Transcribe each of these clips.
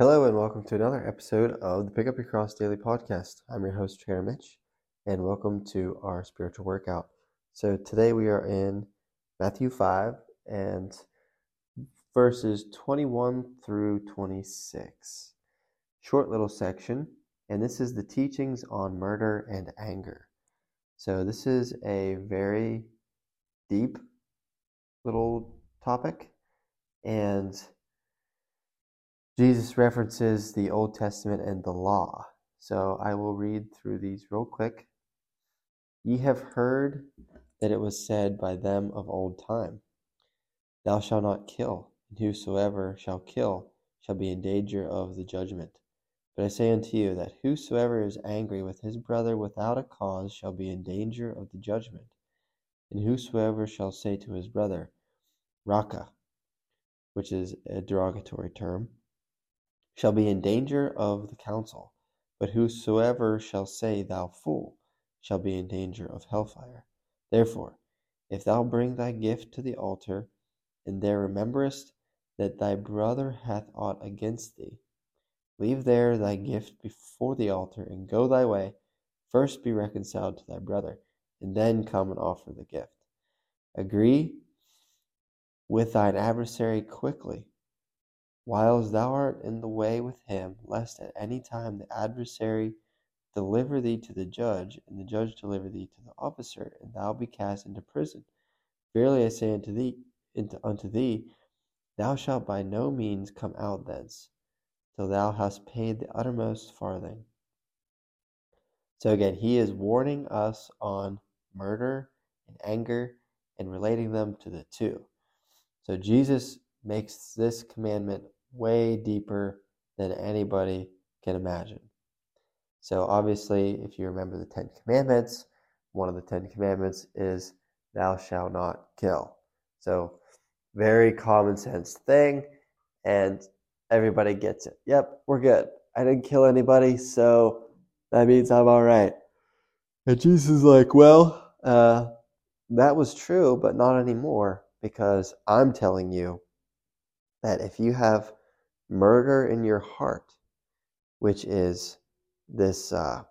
Hello and welcome to another episode of the Pick Up Your Cross Daily Podcast. I'm your host, Trainer Mitch, and welcome to our spiritual workout. So today we are in Matthew 5 and verses 21 through 26. Short little section, and this is the teachings on murder and anger. So this is a very deep little topic, and Jesus references the Old Testament and the law. So I will read through these real quick. Ye have heard that it was said by them of old time, Thou shalt not kill, and whosoever shall kill shall be in danger of the judgment. But I say unto you that whosoever is angry with his brother without a cause shall be in danger of the judgment. And whosoever shall say to his brother, Raca, which is a derogatory term, shall be in danger of the council. But whosoever shall say, Thou fool, shall be in danger of hellfire. Therefore, if thou bring thy gift to the altar, and there rememberest that thy brother hath aught against thee, leave there thy gift before the altar, and go thy way. First be reconciled to thy brother, and then come and offer the gift. Agree with thine adversary quickly whiles thou art in the way with him, lest at any time the adversary deliver thee to the judge, and the judge deliver thee to the officer, and thou be cast into prison. Verily I say unto thee, into, unto thee, thou shalt by no means come out thence, till thou hast paid the uttermost farthing. So again, he is warning us on murder and anger and relating them to the two. So Jesus makes this commandment way deeper than anybody can imagine. So, obviously, if you remember the Ten Commandments, one of the Ten Commandments is, Thou shalt not kill. So, very common sense thing, and everybody gets it. Yep, we're good. I didn't kill anybody, so that means I'm all right. And Jesus is like, Well, uh, that was true, but not anymore, because I'm telling you that if you have murder in your heart, which is this uh,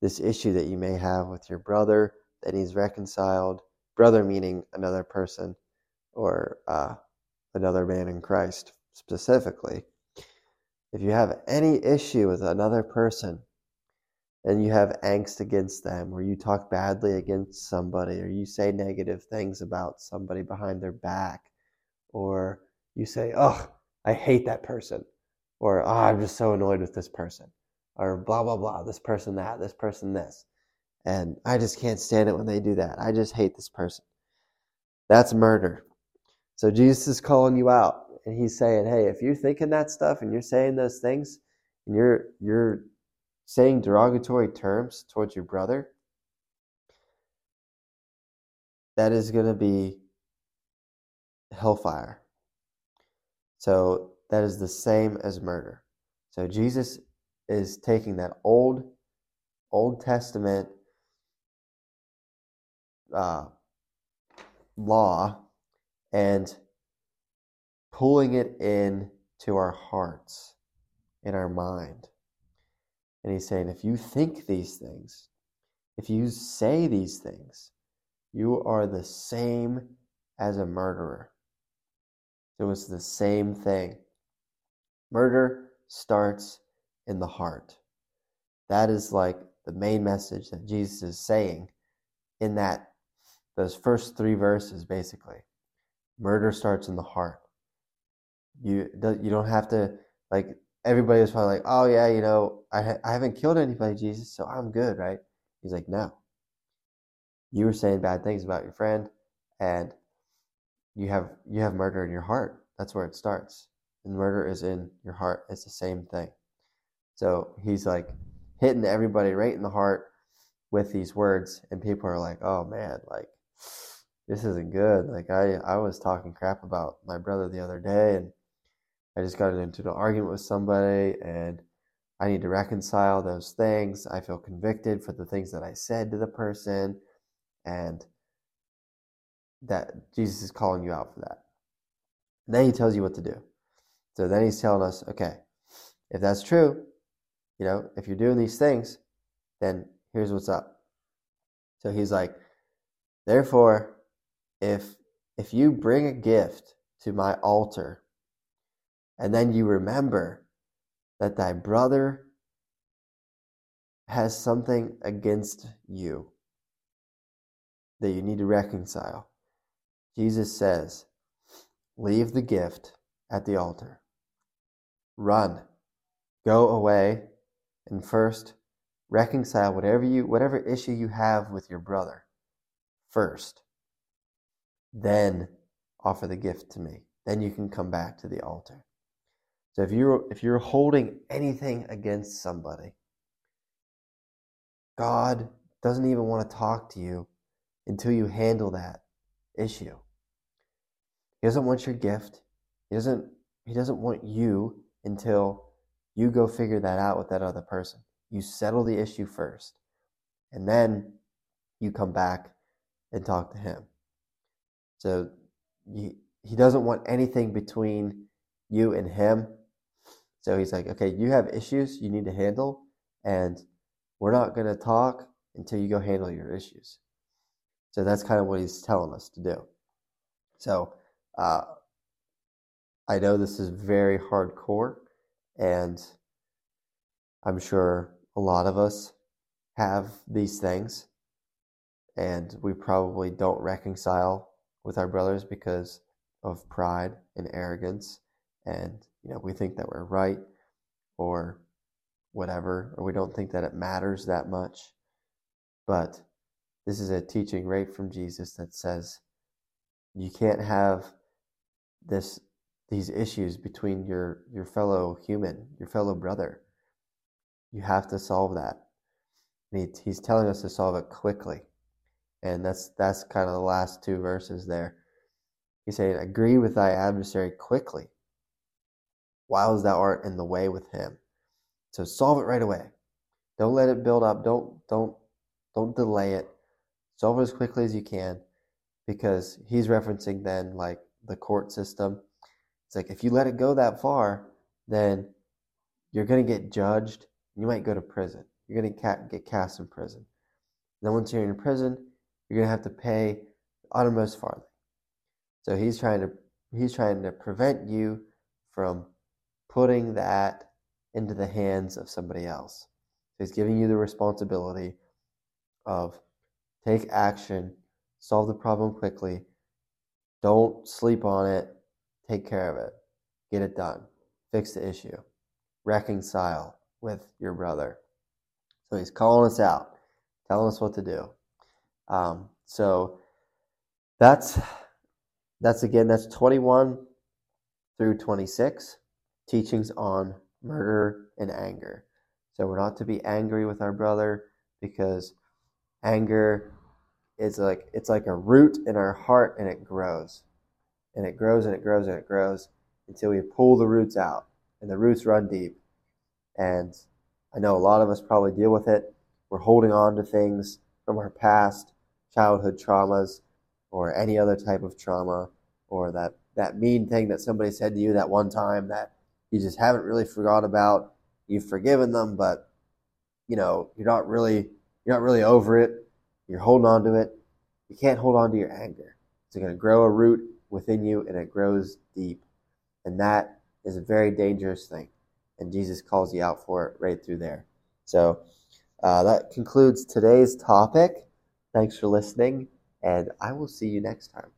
this issue that you may have with your brother that he's reconciled. Brother meaning another person or uh, another man in Christ specifically. If you have any issue with another person and you have angst against them, or you talk badly against somebody, or you say negative things about somebody behind their back, or you say, oh, I hate that person, or oh, I'm just so annoyed with this person, or blah, blah, blah, this person that, this person this. And I just can't stand it when they do that. I just hate this person. That's murder. So Jesus is calling you out and he's saying, hey, if you're thinking that stuff and you're saying those things and you're you're saying derogatory terms towards your brother, that is going to be hellfire. So that is the same as murder. So Jesus is taking that old, Old Testament uh, law and pulling it in to our hearts, in our mind. And he's saying, if you think these things, if you say these things, you are the same as a murderer. It was the same thing. Murder starts in the heart. That is like the main message that Jesus is saying in that those first three verses basically. Murder starts in the heart. You you don't have to like everybody was probably like, "Oh yeah, you know, I ha- I haven't killed anybody, Jesus, so I'm good, right?" He's like, "No. You were saying bad things about your friend and you have you have murder in your heart. That's where it starts. And murder is in your heart. It's the same thing. So he's like hitting everybody right in the heart with these words, and people are like, "Oh man, like this isn't good." Like I I was talking crap about my brother the other day, and I just got into an argument with somebody, and I need to reconcile those things. I feel convicted for the things that I said to the person, and that Jesus is calling you out for that. And then he tells you what to do. So then he's telling us, okay, if that's true, you know, if you're doing these things, then here's what's up. So he's like, therefore, if if you bring a gift to my altar, and then you remember that thy brother has something against you that you need to reconcile, Jesus says, leave the gift at the altar. Run. Go away and first reconcile whatever you whatever issue you have with your brother first. Then offer the gift to me. Then you can come back to the altar. So if you're if you're holding anything against somebody, God doesn't even want to talk to you until you handle that issue. He doesn't want your gift. He doesn't he doesn't want you until you go figure that out with that other person. You settle the issue first. And then you come back and talk to him. So he, he doesn't want anything between you and him. So he's like, okay, you have issues you need to handle, and we're not going to talk until you go handle your issues. So that's kind of what he's telling us to do. So uh, I know this is very hardcore, and I'm sure a lot of us have these things, and we probably don't reconcile with our brothers because of pride and arrogance, and you know we think that we're right or whatever, or we don't think that it matters that much. But this is a teaching right from Jesus that says you can't have this these issues between your your fellow human, your fellow brother. You have to solve that. He, he's telling us to solve it quickly, and that's that's kind of the last two verses there. He's saying, "Agree with thy adversary quickly, while thou art in the way with him." So solve it right away. Don't let it build up. Don't don't don't delay it. Solve it as quickly as you can, because he's referencing then like the court system it's like if you let it go that far, then you're going to get judged. You might go to prison. You're going to get cast in prison. And then once you're in prison, you're going to have to pay uttermost farthing. So he's trying to he's trying to prevent you from putting that into the hands of somebody else. So he's giving you the responsibility of take action, solve the problem quickly, don't sleep on it, Take care of it. Get it done. Fix the issue. Reconcile with your brother. So he's calling us out, telling us what to do. Um, so that's that's again that's 21 through 26 teachings on murder and anger. So we're not to be angry with our brother because anger is like it's like a root in our heart and it grows and it grows and it grows and it grows until we pull the roots out and the roots run deep. And I know a lot of us probably deal with it. We're holding on to things from our past, childhood traumas, or any other type of trauma, or that, that mean thing that somebody said to you that one time that you just haven't really forgot about. You've forgiven them, but you know, you're not really you're not really over it. You're holding on to it. You can't hold on to your anger. It's going to grow a root within you and it grows deep. And that is a very dangerous thing. And Jesus calls you out for it right through there. So uh, that concludes today's topic. Thanks for listening, and I will see you next time.